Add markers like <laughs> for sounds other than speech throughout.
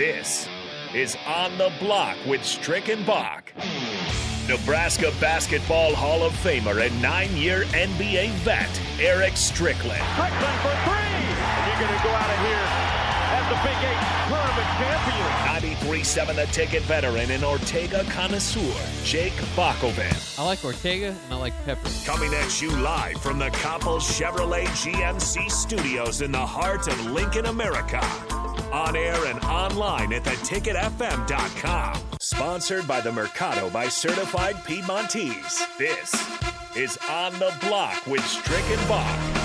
This is On the Block with Strick and Bach. Nebraska Basketball Hall of Famer and nine year NBA vet, Eric Strickland. Strickland for three. And you're going to go out of here as the Big Eight tournament champion. 93 7 The Ticket veteran and Ortega connoisseur, Jake Bakoven. I like Ortega and I like Pepper. Coming at you live from the Coppel Chevrolet GMC studios in the heart of Lincoln, America. On air and online at theticketfm.com. Sponsored by the Mercado by Certified Piedmontese. This is On the Block with Strick and Bach.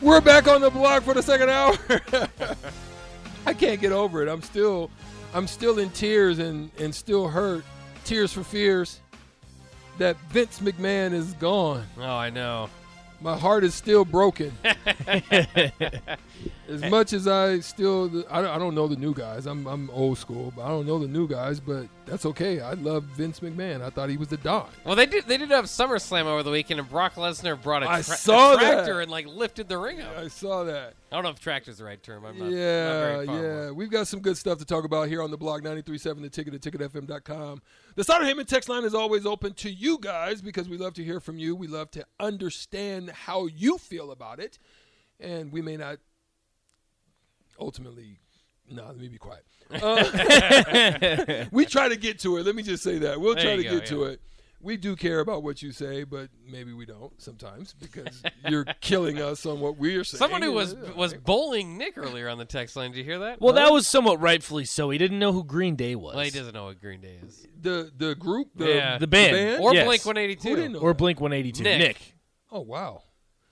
We're back on the block for the second hour. <laughs> I can't get over it. I'm still, I'm still in tears and and still hurt. Tears for fears that Vince McMahon is gone. Oh, I know. My heart is still broken. <laughs> as eh. much as I still, I don't, I don't know the new guys. I'm I'm old school, but I don't know the new guys. But that's okay. I love Vince McMahon. I thought he was the don. Well, they did. They did have SummerSlam over the weekend, and Brock Lesnar brought a, I tra- a saw that. tractor and like lifted the ring up. I saw that. I don't know if tractor's the right term. I'm not. not yeah, very far yeah. We've got some good stuff to talk about here on the blog 937 the ticket at ticketfm.com. The Sauter Heyman text line is always open to you guys because we love to hear from you. We love to understand how you feel about it. And we may not ultimately no, let me be quiet. <laughs> Uh, <laughs> we try to get to it. Let me just say that. We'll There try to go, get to it. We do care about what you say, but maybe we don't sometimes because you're killing us on what we're saying. Someone who was was bowling Nick earlier on the text line. Did you hear that? Well, that was somewhat rightfully so. He didn't know who Green Day was. Well, he doesn't know what Green Day is. the the group, the, Yeah. The band. Or Yes. Blink 182. Or? Blink 182. Nick. Nick. Oh wow,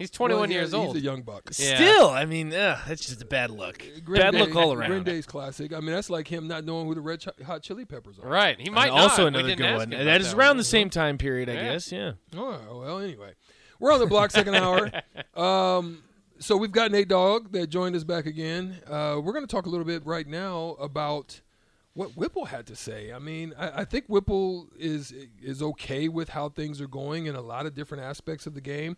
He's 21 Well, yeah, years old. He's a young buck. Yeah. Still, I mean, ugh, that's just a bad look. Green bad Day- look all around. Green Day's classic. I mean, that's like him not knowing who the Red Hot Chili Peppers are. Right. He might And not. also another good one. him That about around one. the same time period, I Yeah. guess. Yeah. All right. Well, anyway, we're on the block second hour. <laughs> Um, so we've got Nate Dogg that joined us back again. Uh, we're going to talk a little bit right now about what Whipple had to say. I mean, I, I think Whipple is is okay with how things are going in a lot of different aspects of the game.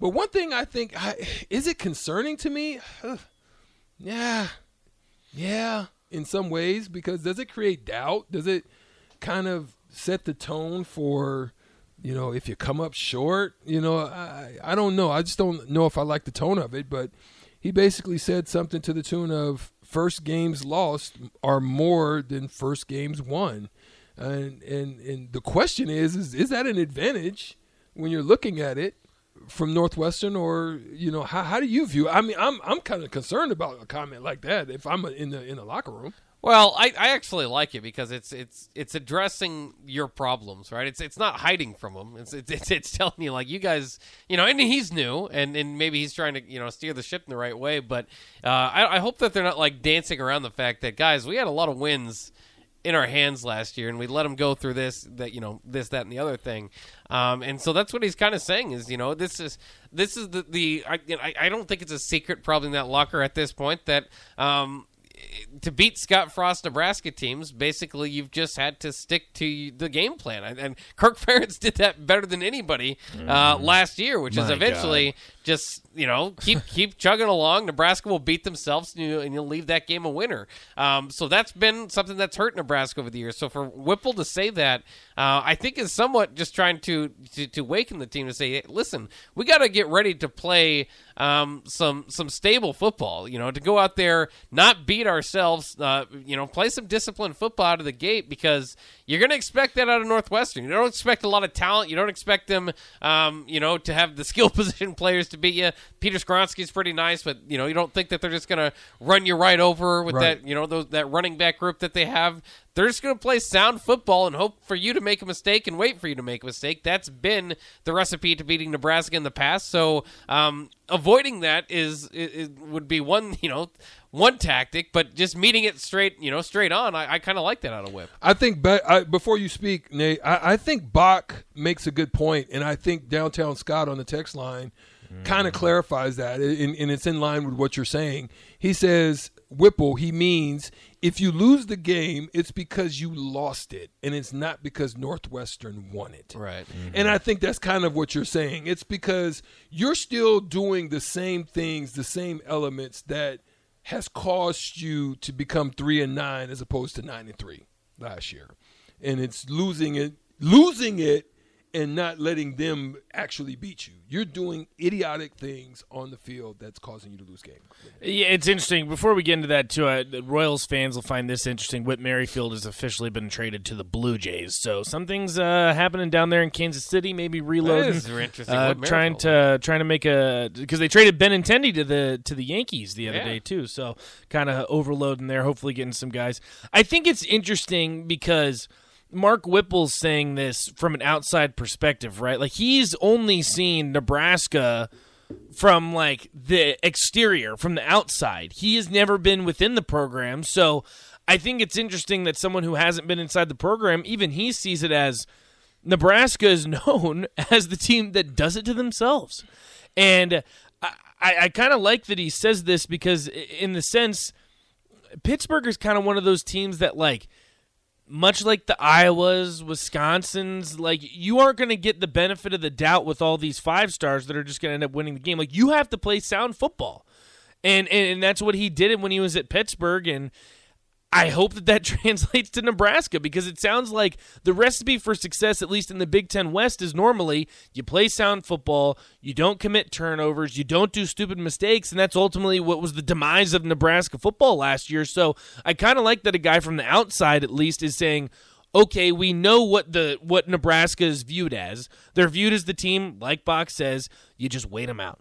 But one thing I think I, is it concerning to me? <sighs> yeah, yeah, in some ways because does it create doubt? Does it kind of set the tone for? you know, if you come up short, you know, I I don't know. I just don't know if I like the tone of it, but he basically said something to the tune of first games lost are more than first games won. And and and the question is is is that an advantage when you're looking at it from Northwestern or you know how how do you view? I mean, I'm I'm kind of concerned about a comment like that if I'm in the in the locker room. Well, I, I actually like it because it's it's it's addressing your problems, right? It's it's not hiding from them. It's it's it's, it's telling you like you guys, you know, and he's new, and, and maybe he's trying to you know steer the ship in the right way. But uh, I, I hope that they're not like dancing around the fact that guys, we had a lot of wins in our hands last year, and we let them go through this, that you know, this, that, and the other thing. Um, and so that's what he's kind of saying is, you know, this is this is the the I, I don't think it's a secret probably in that locker at this point that um, to beat Scott Frost Nebraska teams, basically you've just had to stick to the game plan. And, Kirk <laughs> Ferentz did that better than anybody uh, last year, which is My eventually just you know keep <laughs> keep chugging along. Nebraska will beat themselves, and, you, and you'll leave that game a winner. Um, so that's been something that's hurt Nebraska over the years. So for Whipple to say that, uh, I think is somewhat just trying to, to to waken the team to say, hey, listen, we got to get ready to play um, some some stable football. You know, to go out there, not beat ourselves. Uh, you know, play some disciplined football out of the gate because you're going to expect that out of Northwestern. You don't expect a lot of talent. You don't expect them, um, you know, to have the <laughs> skill position players to beat you. Peter Skoronski's pretty nice, but you know, you don't think that they're just going to run you right over with Right. that, you know, those, that running back group that they have. They're just going to play sound football and hope for you to make a mistake and wait for you to make a mistake. That's been the recipe to beating Nebraska in the past. So um, avoiding that is it, it would be one, you know, one tactic. But just meeting it straight, you know, straight on, I, I kind of like that out of Whip. I think ba- I, before you speak, Nate, I, I think Bach makes a good point, and I think downtown Scott on the text line kind of clarifies that, and, and it's in line with what you're saying. He says Whipple. He means if you lose the game, it's because you lost it, and it's not because Northwestern won it. Right. And I think that's kind of what you're saying. It's because you're still doing the same things, the same elements that has caused you to become three and nine as opposed to nine and three last year. And it's losing it, losing it, and not letting them actually beat you. You're doing idiotic things on the field that's causing you to lose games. Yeah, it's interesting. Before we get into that, too, uh, the Royals fans will find this interesting. Whit Merrifield has officially been traded to the Blue Jays, so something's uh, happening down there in Kansas City. Maybe reloading, is interesting. uh, trying Merrifield. to trying to make a because they traded Benintendi to the to the Yankees the other Yeah. day too. So kind of overloading there. Hopefully, getting some guys. I think it's interesting because. Mark Whipple's saying this from an outside perspective, right? Like he's only seen Nebraska from like the exterior, from the outside. He has never been within the program. So I think it's interesting that someone who hasn't been inside the program, even he sees it as Nebraska is <laughs> known as the team that does it to themselves. And I, I, kind of like that he says this because, in the sense, Pittsburgh is kind of one of those teams that, like, much like the Iowas, Wisconsins, like you aren't going to get the benefit of the doubt with all these five stars that are just going to end up winning the game. Like you have to play sound football, and and, and that's what he did when he was at Pittsburgh. And I hope that that <laughs> translates to Nebraska because it sounds like the recipe for success, at least in the Big Ten West, is normally you play sound football, you don't commit turnovers, you don't do stupid mistakes, and that's ultimately what was the demise of Nebraska football last year. So I kind of like that a guy from the outside, at least, is saying. Okay, we know what the what Nebraska is viewed as. They're viewed as the team, like Box says, you just wait them out.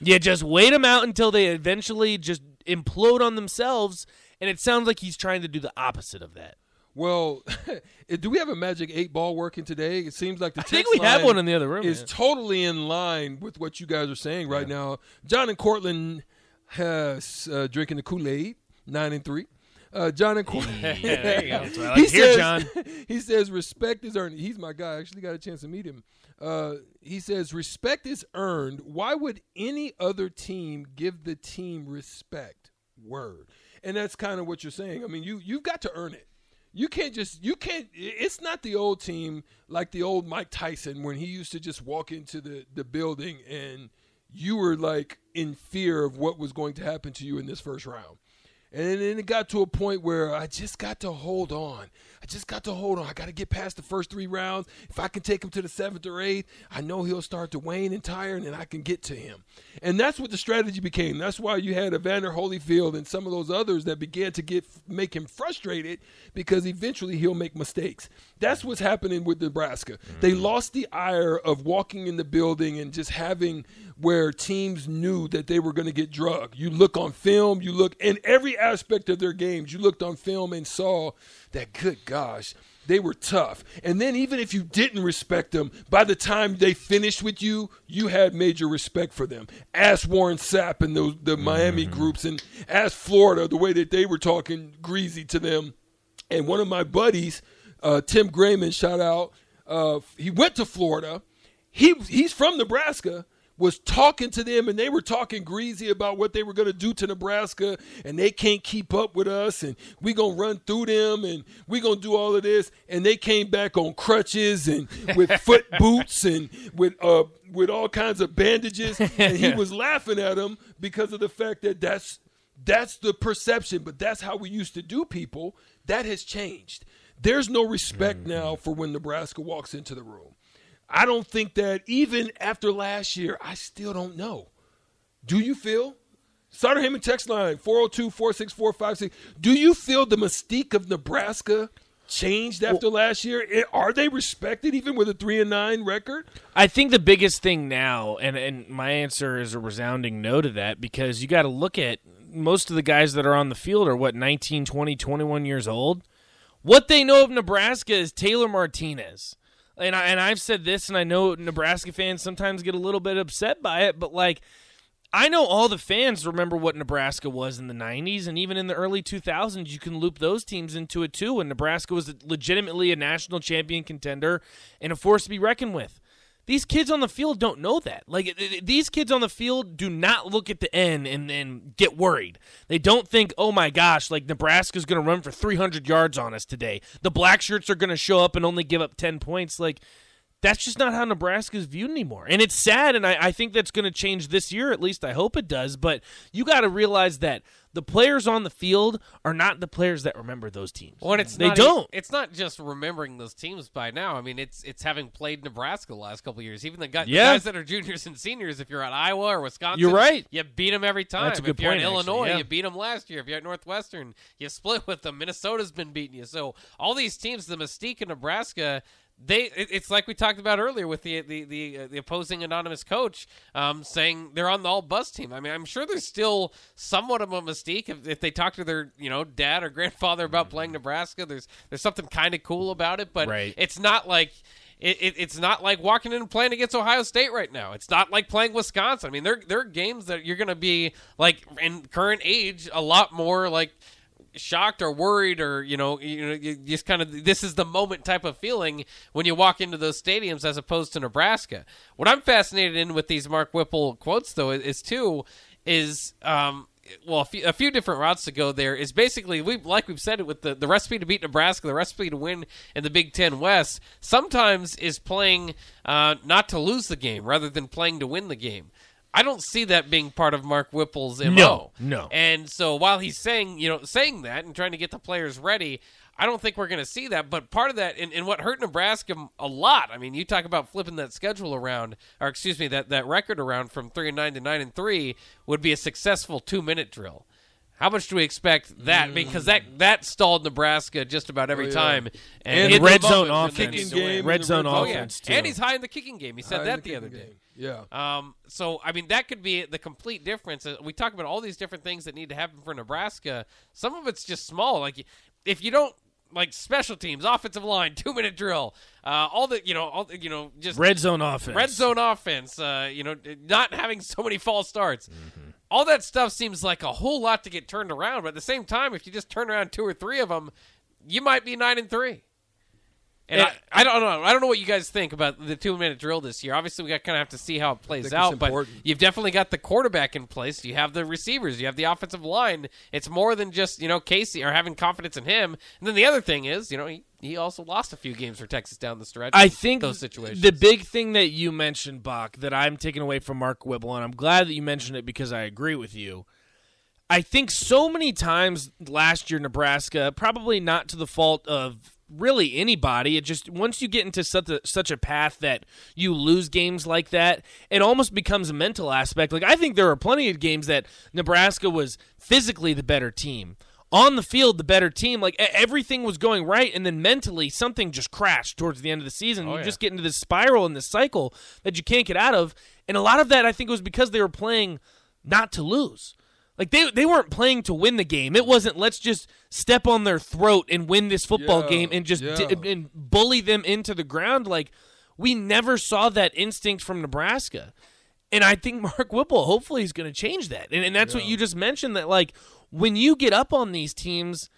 You just wait them out until they eventually just implode on themselves. And it sounds like he's trying to do the opposite of that. Well, <laughs> do we have a magic eight ball working today? It seems like the I think we have one in the other room. is yeah. totally in line with what you guys are saying right now. John and Cortland has uh, drinking the Kool Aid, nine and three. Uh, John and Cortland. there you go. <laughs> That's he like says, John. <laughs> he says respect is earned. He's my guy. I actually got a chance to meet him. Uh, he says respect is earned. Why would any other team give the team respect? Word. And that's kind of what you're saying. I mean, you you've got to earn it. You can't just you can't. It's not the old team like the old Mike Tyson when he used to just walk into the the building and you were like in fear of what was going to happen to you in this first round. And then it got to a point where I just got to hold on. I just got to hold on. I got to get past the first three rounds. If I can take him to the seventh or eighth, I know he'll start to wane and tire, and then I can get to him. And that's what the strategy became. That's why you had Evander Holyfield and some of those others that began to get make him frustrated because eventually he'll make mistakes. That's what's happening with Nebraska. They mm-hmm. lost the ire of walking in the building and just having where teams knew that they were going to get drugged. You look on film, you look in every aspect of their games, you looked on film and saw that, good gosh, they were tough. And then even if you didn't respect them, by the time they finished with you, you had major respect for them. Ask Warren Sapp and those the Miami mm-hmm. groups, and ask Florida the way that they were talking greasy to them. And one of my buddies, uh, Tim Grayman, shout out. Uh, he went to Florida. He he's from Nebraska. Was talking to them and they were talking greasy about what they were going to do to Nebraska and they can't keep up with us and we going to run through them and we going to do all of this and they came back on crutches and with <laughs> foot boots and with uh with all kinds of bandages and he <laughs> was laughing at them because of the fact that that's that's the perception, but that's how we used to do people. That has changed. There's no respect mm-hmm. now for when Nebraska walks into the room. I don't think that even after last year, I still don't know. Do you feel? Sutter Heyman text line 402 464 56. Do you feel the mystique of Nebraska changed after last year? Are they respected even with a 3 and 9 record? I think the biggest thing now, and, and my answer is a resounding no to that, because you got to look at most of the guys that are on the field are, what, 19, 20, 21 years old? What they know of Nebraska is Taylor Martinez. And, I, and I've said this, and I know Nebraska fans sometimes get a little bit upset by it, but like, I know all the fans remember what Nebraska was in the 90s, and even in the early 2000s, you can loop those teams into it too. when Nebraska was legitimately a national champion contender and a force to be reckoned with. These kids on the field don't know that. Like these kids on the field do not look at the end and then get worried. They don't think, "Oh my gosh, like Nebraska's going to run for 300 yards on us today. The black shirts are going to show up and only give up 10 points." Like that's just not how Nebraska is viewed anymore. And it's sad, and I, I think that's going to change this year. At least I hope it does. But you got to realize that the players on the field are not the players that remember those teams. Well, it's they don't. it's not just remembering those teams by now. I mean, it's it's having played Nebraska the last couple of years. Even the, guy, the guys that are juniors and seniors, if you're at Iowa or Wisconsin, You're right. You beat them every time. That's a good if you're point, in actually, Illinois, yeah. you beat them last year. If you're at Northwestern, you split with them. Minnesota's been beating you. So all these teams, the mystique in Nebraska. They, it- it's like we talked about earlier with the the the, uh, the opposing anonymous coach um, saying they're on the all bus team. I mean, I'm sure there's still somewhat of a mystique if, if they talk to their you know dad or <laughs> grandfather about playing Nebraska. There's there's something kind of cool about it, but Right. it's not like it, it, it's not like walking in and playing against Ohio State right now. It's not like playing Wisconsin. I mean, there there are games that you're going to be like in current age a lot more like shocked or worried or you know you know you just kind of this is the moment type of feeling when you walk into those stadiums as opposed to Nebraska. What I'm fascinated in with these Mark Whipple quotes though is, too is um well a few, a few different routes to go there is basically we like we've said it with the the recipe to beat Nebraska the recipe to win in the Big 10 West sometimes is playing uh, not to lose the game rather than playing to win the game. I don't see that being part of Mark Whipple's MO. No, no. And so while he's saying, you know, saying that and trying to get the players ready, I don't think we're going to see that. But part of that, and, and what hurt Nebraska a lot, I mean, you talk about flipping that schedule around, or excuse me, that, that record around from three and nine to nine and three would be a successful two minute drill. How much do we expect that? Mm. Because that that stalled Nebraska just about every Oh, yeah. time. And hit the red zone offense. needed Kicking to win. game. Red in the zone red Oh zone. offense too. and he's high in the kicking game. He said High that the, the other kicking day. Yeah. Um, so I mean that could be the complete difference. Uh, We talk about all these different things that need to happen for Nebraska. Some of it's just small. Like if you don't like special teams, offensive line, <laughs> two minute drill, uh, all the you know, all the, you know, just Red zone offense. red zone offense. Uh, you know, not having so many false starts. Mm-hmm. All that stuff seems like a whole lot to get turned around. But at the same time, if you just turn around two or three of them, you might be nine and three. And. I, I don't know. I don't know what you guys think about the two minute drill this year. Obviously, we got kind of have to see how it plays out. But you've definitely got the quarterback in place. You have the receivers. You have the offensive line. It's more than just you know Casey or having confidence in him. And then the other thing is, you know, he, he also lost a few games for Texas down the stretch. I think those situations. The big thing that you mentioned, Bach, that I'm taking away from Mark Whipple, and I'm glad that you mentioned it because I agree with you. I think so many times last year, Nebraska, probably not to the fault of really anybody. It just once you get into such a, such a path that you lose games like that, it almost becomes a mental aspect. Like I think there are plenty of games that Nebraska was physically the better team. On the field, the better team, like everything was going right, and then mentally something just crashed towards the end of the season. Oh, you yeah. just get into this spiral and this cycle that you can't get out of, and a lot of that I think was because they were playing not to lose. Like they they weren't playing to win the game. It wasn't let's just step on their throat and win this football Yeah, game and just yeah. d- and bully them into the ground. Like we never saw that instinct from Nebraska. And I think <laughs> Mark Whipple, hopefully, he's going to change that. And, and that's what you just mentioned that, like, when you get up on these teams,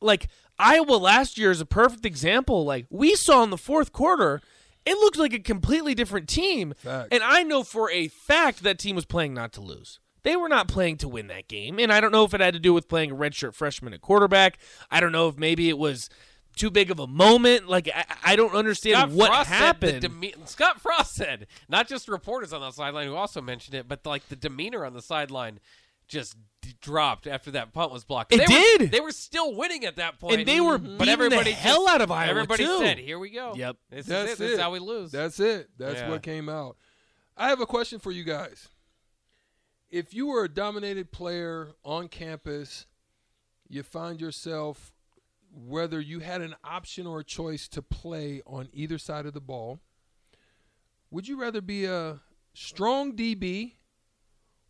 like Iowa last year is a perfect example. Like, we saw in the fourth quarter, it looked like a completely different team. And I know for a fact that team was playing not to lose. They were not playing to win that game. And I don't know if it had to do with playing a redshirt freshman at quarterback. I don't know if maybe it was too big of a moment. Like, I, I don't understand Scott what Frost happened. deme- Scott Frost said, not just reporters on the sideline who also mentioned it, but like the demeanor on the sideline just d- dropped after that punt was blocked. It they did. Were, they were still winning at that point. point, And they were but beating the everybody hell just- out of Iowa, Everybody too. said, "Here we go. Yep. this That's is it. This is how we lose." That's it. That's Yeah. what came out. I have a question for you guys. If you were a dominated player on campus, you find yourself whether you had an option or a choice to play on either side of the ball, would you rather be a strong DB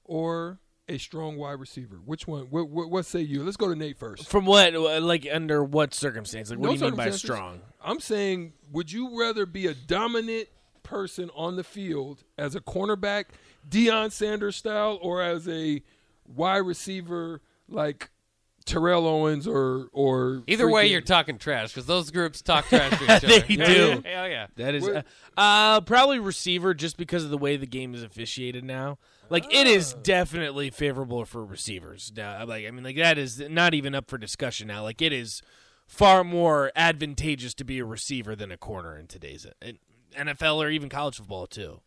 or a strong wide receiver? Which one? What, what, what say you? Let's go to Nate first. From what, like, under what circumstance? Like, what No do you mean by strong? I'm saying, would you rather be a dominant person on the field as a cornerback, Deion Sanders style, or as a wide receiver like Terrell Owens or or Either way, you're talking trash because those groups talk <laughs> trash to each other. They do. Hell yeah. That is uh, uh, probably receiver just because of the way the game is officiated now. Like it is Ah. definitely favorable for receivers now. Like I mean, like that is not even up for discussion now. Like it is far more advantageous to be a receiver than a corner in today's uh, NFL or even college football too.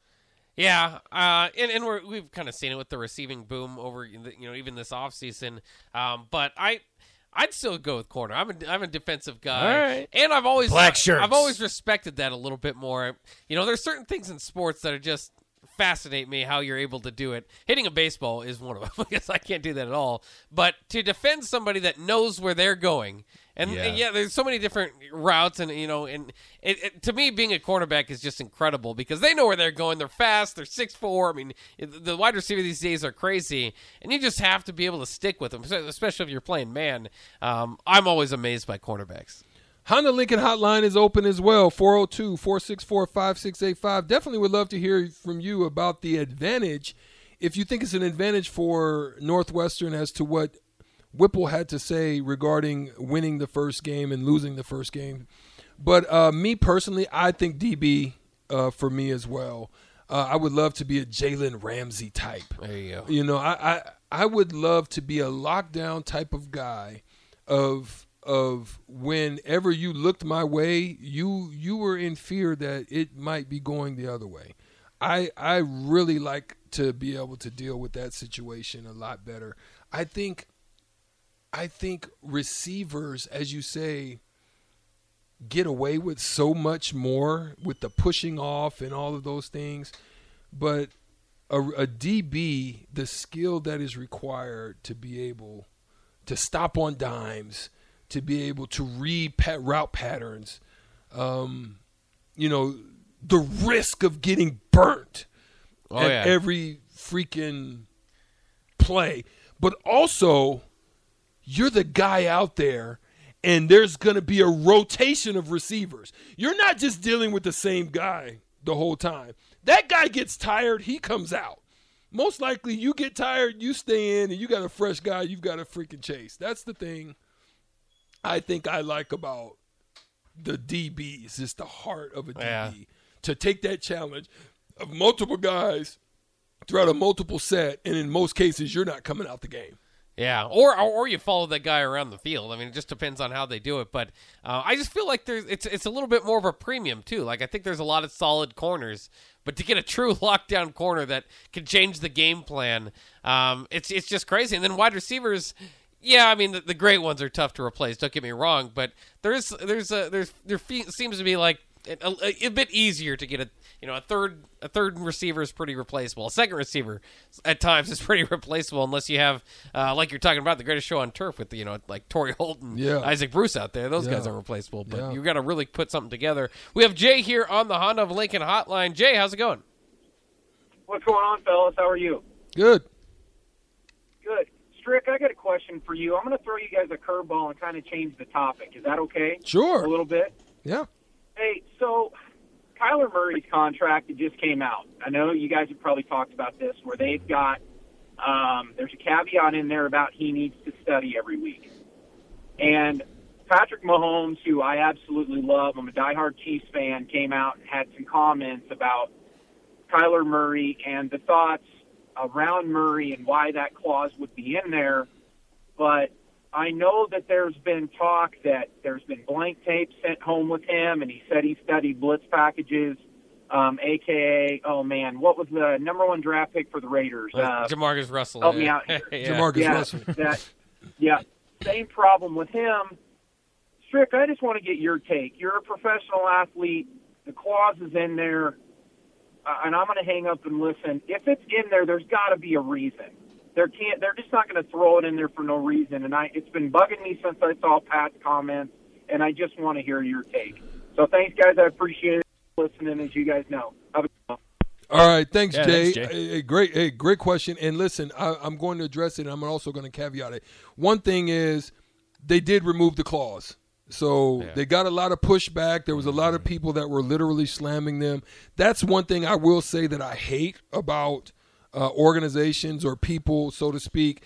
Yeah, uh, and and we're, we've kind of seen it with the receiving boom over you know even this offseason. Um, but I. I'd still go with corner. I'm a, I'm a defensive guy, All right. and I've always Black shirts. I've always respected that a little bit more. You know, there's certain things in sports that are just fascinate me how you're able to do it. Hitting a baseball is one of <laughs> them because I can't do that at all. But to defend somebody that knows where they're going, and Yeah. and yeah, there's so many different routes, and you know, and it, it, to me, being a cornerback is just incredible because they know where they're going. They're fast. They're six four. I mean, the wide receiver these days are crazy, and you just have to be able to stick with them, especially if you're playing man. Um, I'm always amazed by cornerbacks. Honda Lincoln Hotline is open as well 402 464 5685. Definitely would love to hear from you about the advantage. If you think it's an advantage for Northwestern as to what Whipple had to say regarding winning the first game and losing the first game. But uh, me personally, I think DB uh, for me as well. Uh, I would love to be a Jalen Ramsey type. There you go. You know, I, I I would love to be a lockdown type of guy of of whenever you looked my way, you you were in fear that it might be going the other way. I I really like to be able to deal with that situation a lot better. I think I think receivers, as you say, get away with so much more with the pushing off and all of those things. But a, a DB, the skill that is required to be able to stop on dimes, to be able to read pat, route patterns, um, you know, the risk of getting burnt Oh, at yeah. every freaking play, but also you're the guy out there and there's going to be a rotation of receivers. You're not just dealing with the same guy the whole time. That guy gets tired, he comes out. Most likely you get tired, you stay in and you got a fresh guy you've got to freaking chase. That's the thing I think I like about the DBs. It's the heart of a DB Yeah. to take that challenge of multiple guys throughout a multiple set, and in most cases, you're not coming out the game. Yeah, or, or or you follow that guy around the field. I mean, it just depends on how they do it. But uh, I just feel like there's it's it's a little bit more of a premium too. Like I think there's a lot of solid corners, but to get a true <laughs> lockdown corner that can change the game plan, um, it's it's just crazy. And then wide receivers. Yeah, I mean the, the great ones are tough to replace. Don't get me wrong, but there's there's a there's there seems to be like a, a, a bit easier to get a you know a third a third receiver is pretty replaceable. A second receiver at times is <laughs> pretty replaceable unless you have uh, like you're talking about the greatest show on turf with you know like Torry Holt and Yeah. Isaac Bruce out there. Those guys are replaceable, but Yeah. you got to really put something together. We have Jay here on the Honda of Lincoln Hotline. Jay, how's it going? What's going on, fellas? How are you? Good. Good. Strick, I got a question for you. I'm going to throw you guys a curveball and kind of change the topic. Is that okay? Sure. A little bit? Yeah. Hey, so Kyler Murray's contract it just came out. I know you guys have probably talked about this, where they've got um, there's a caveat in there about he needs to study every week. And Patrick Mahomes, who I absolutely love, I'm a diehard Chiefs fan, came out and had some comments about Kyler Murray and the thoughts around Murray and why that clause would be in there. But I know that there's been talk that there's been blank tape sent home with him, and he said he studied blitz packages, um, aka, oh man, what was the number one draft pick for the Raiders? Uh, Jamarcus Russell. help yeah. me out here. <laughs> Yeah. Jamarcus yeah, Russell. that, yeah, same problem with him. Strick, I just want to get your take. You're a professional athlete. The clause is in there, uh, and I'm going to hang up and listen. If it's in there, there's got to be a reason. There can't. They're just not going to throw it in there for no reason. And I, it's been bugging me since I saw Pat's comments, and I just want to hear your take. So thanks, guys. I appreciate it listening, as you guys know. Have a good one. All right, thanks, Yeah, Jay. thanks, Jay. A, a great, a great question. And listen, I, I'm going to address it. and I'm also going to caveat it. One thing is, they did remove the clause, so they got a lot of pushback. There was a lot of people that were literally slamming them. That's one thing I will say that I hate about uh, organizations or people, so to speak,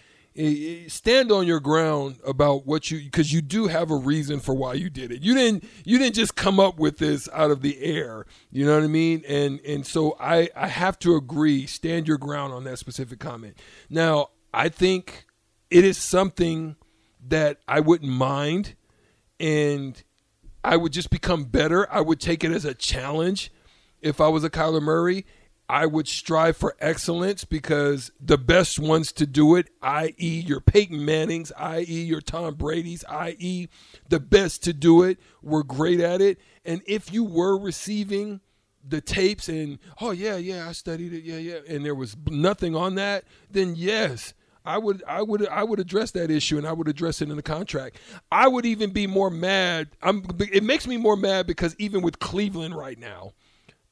stand on your ground about what you because you do have a reason for why you did it. You didn't you didn't just come up with this out of the air. You know what I mean? And and so I I have to agree. Stand your ground on that specific comment. Now I think it is something that I wouldn't mind, and I would just become better. I would take it as a challenge if I was a Kyler Murray I would strive for excellence because the best ones to do it, i.e., your Peyton Mannings, i.e., your Tom Brady's, i.e., the best to do it, were great at it. And if you were receiving the tapes and, oh, yeah, yeah, I studied it, yeah, yeah, and there was nothing on that, then yes. I would, I would, I would address that issue, and I would address it in the contract. I would even be more mad. I'm, it makes me more mad because even with Cleveland right now,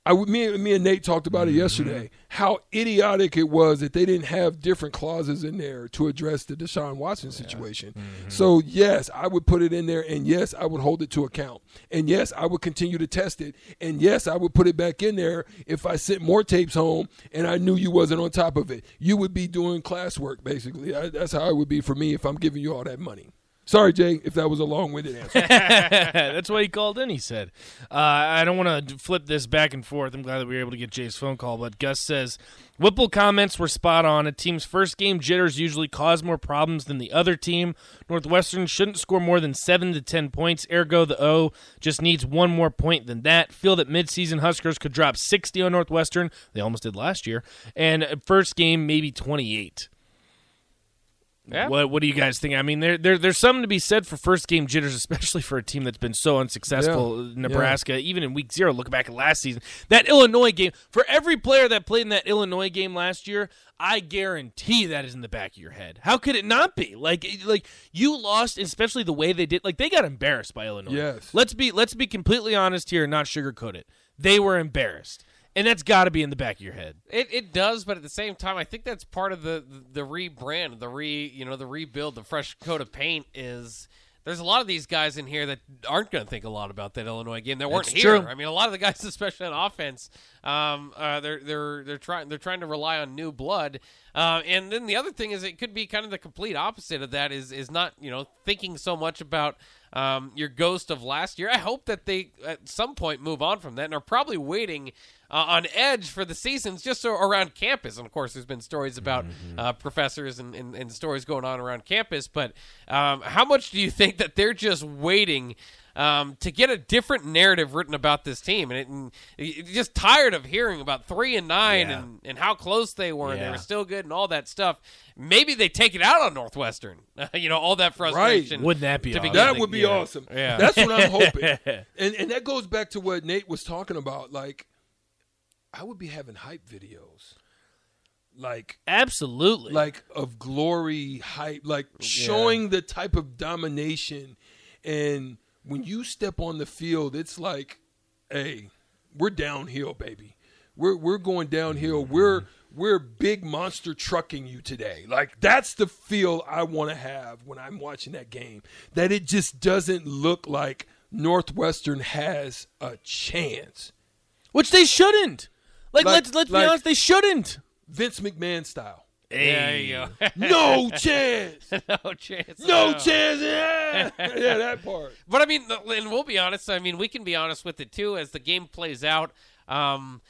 I me, me and Nate talked about it mm-hmm. yesterday. How idiotic it was that they didn't have different clauses in there to address the Deshaun Watson situation. Yeah. Mm-hmm. So yes, I would put it in there, and yes, I would hold it to account, and yes, I would continue to test it, and yes, I would put it back in there if I sent more tapes home and I knew you wasn't on top of it. You would be doing classwork basically. I, that's how it would be for me if I'm giving you all that money. Sorry, Jay, if that was a long-winded answer. <laughs> That's why he called in. He said, uh, "I don't want to flip this back and forth." I'm glad that we were able to get Jay's phone call, but Gus says Whipple comments were spot on. A team's first game jitters usually cause more problems than the other team. Northwestern shouldn't score more than seven to ten points. Ergo, the O just needs one more point than that. Feel that midseason Huskers could drop 60 on Northwestern. They almost did last year, and first game maybe 28. Yeah. What What do you guys think? I mean, there, there there's something to be said for first game jitters, <laughs> especially for a team that's been so unsuccessful. Yeah. Uh, Nebraska, yeah. even in week zero. Look back at last season, that Illinois game. For every player that played in that Illinois game last year, I guarantee that is in the back of your head. How could it not be? Like, like you lost, especially the way they did. Like they got embarrassed by Illinois. Yes. Let's be let's be completely honest here, and not sugarcoat it. They were embarrassed and that's got to be in the back of your head. It, it does, but at the same time, I think that's part of the the, the rebrand, the re you know the rebuild, the fresh coat of paint is. There's a lot of these guys in here that aren't going to think a lot about that Illinois game. They weren't that's here. True. I mean, a lot of the guys, <laughs> especially on offense, um, uh, they're they're they're trying they're trying to rely on new blood. Uh, and then the other thing is, it could be kind of the complete opposite of that. Is is not you know thinking so much about um, your ghost of last year. I hope that they at some point move on from that and are probably waiting uh, on edge for the seasons just so around campus. And of course, there's been stories about mm-hmm. uh, professors and, and, and, stories going on around campus. But um, how much do you think that they're just waiting? Um, to get a different narrative written about this team, and, it, and just tired of hearing about three and nine yeah. and, and how close they were, yeah. and they were still good, and all that stuff. Maybe they take it out on Northwestern. <laughs> you know, all that frustration. Right. Wouldn't that be awesome? That would be yeah. awesome. Yeah, that's what I'm hoping. <laughs> and and that goes back to what Nate was talking about. Like, I would be having hype videos. Like absolutely, like of glory hype, like yeah. showing the type of domination, and when you step on the field, it's like, hey, we're downhill, baby. We're we're going downhill. Mm-hmm. We're we're big monster trucking you today. Like that's the feel I want to have when I'm watching that game. That it just doesn't look like Northwestern has a chance. Which they shouldn't. Like, like let's let's like be honest, they shouldn't. Vince McMahon style. Hey. There you go. no <laughs> chance. no chance. No chance. Yeah. yeah, that part. <laughs> But I mean, and we'll be honest. I mean, we can be honest with it too as the game plays out. Um,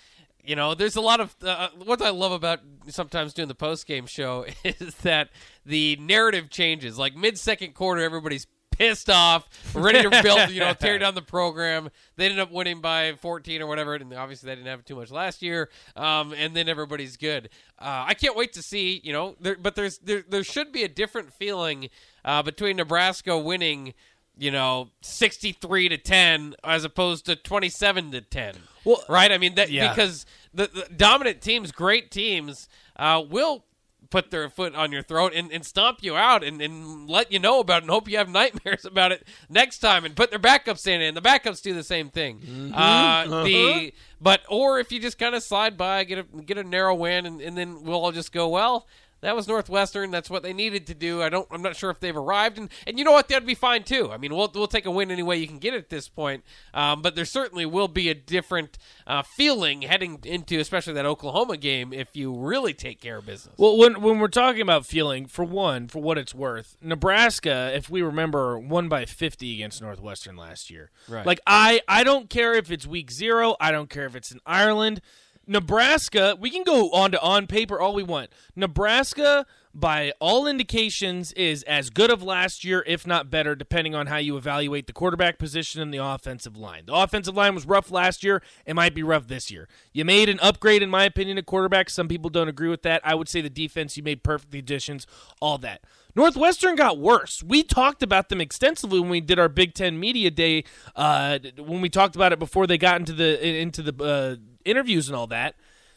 you know, there's a lot of uh, what I love about sometimes doing the post game show <laughs> is that the narrative changes. Like mid second quarter, everybody's pissed off, ready to build, you know, tear <laughs> down the program. They ended up winning by 14 or whatever, and obviously they didn't have too much last year. Um, and then everybody's good. Uh, I can't wait to see, you know, there, but there's there, there should be a different feeling uh, between Nebraska winning, you know, 63 to 10 as opposed to 27 to 10. Well, right? I mean that yeah. because the, the dominant teams, great teams, uh, will put their foot on your throat and, and stomp you out and, and let you know about it and hope you have <laughs> nightmares about it next time and put their backups in and the backups do the same thing. Mm-hmm. Uh, uh-huh. The but or if you just kind of slide by, get a get a narrow win and, and then we'll all just go well. That was Northwestern. That's what they needed to do. I don't. I'm not sure if they've arrived, and and you know what? That'd be fine too. I mean, we'll we'll take a win any way you can get at this point. Um, but there certainly will be a different uh, feeling heading into, especially that Oklahoma game, if you really take care of business. Well, when when we're talking about feeling, for one, for what it's worth, Nebraska, if we remember, won by 50 against Northwestern last year. Right. Like I, I don't care if it's week zero. I don't care if it's in Ireland. Nebraska, we can go on to on paper all we want. Nebraska, by all indications, is as good of last year, if not better, depending on how you evaluate the quarterback position and the offensive line. The offensive line was rough last year. It might be rough this year. You made an upgrade, in my opinion, at quarterback. Some people don't agree with that. I would say the defense, you made perfect additions, all that. Northwestern got worse. We talked about them extensively when we did our Big Ten Media Day. Uh, when we talked about it before they got into the into the uh, interviews and all that.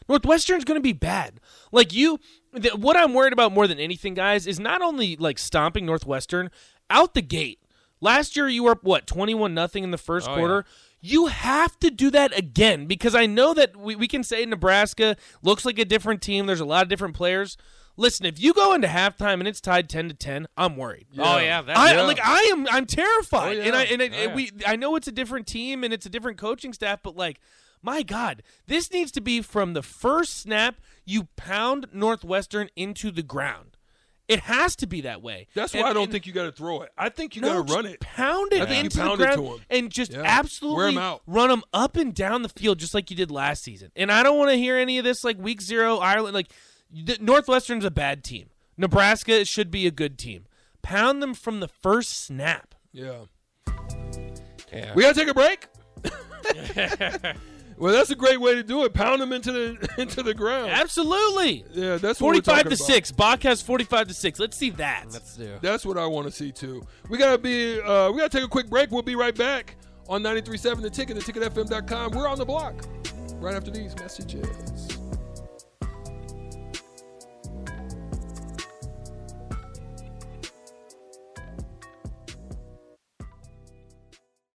Northwestern's going to be bad. Like you, th- what I'm worried about more than anything, guys, is not only like stomping Northwestern out the gate. Last year you were up what 21 nothing in the first Oh, quarter. You have to do that again because I know that we, we can say Nebraska looks like a different team. There's a lot of different players. Listen, if you go into halftime and it's tied 10 to 10, I'm worried. Oh yeah, that, I Yeah. like I am I'm terrified. Oh, yeah. And I oh, and, I, Oh, yeah. we I know it's a different team and it's a different coaching staff, but like my God, this needs to be from the first snap you pound Northwestern into the ground. It has to be that way. That's why And- I don't think you got to throw it. I think you no, got to run it. Pound it you into the ground and just Yeah. absolutely out. run them up and down the field just like you did last season. And I don't want to hear any of this like week zero Ireland. Like the, Northwestern's a bad team. Nebraska should be a good team. Pound them from the first snap. Yeah. Yeah. We got to take a break. <laughs> <laughs> well, that's a great way to do it. Pound them into the <laughs> into the ground. Absolutely. Yeah, that's what we're Forty-five to about. six. Bach has forty-five to six. Let's see that. Let's do. That's what I want to see too. We gotta be. Uh, we gotta take a quick break. We'll be right back on 93.7 The Ticket, The theticketfm.com. We're on the block right after these messages.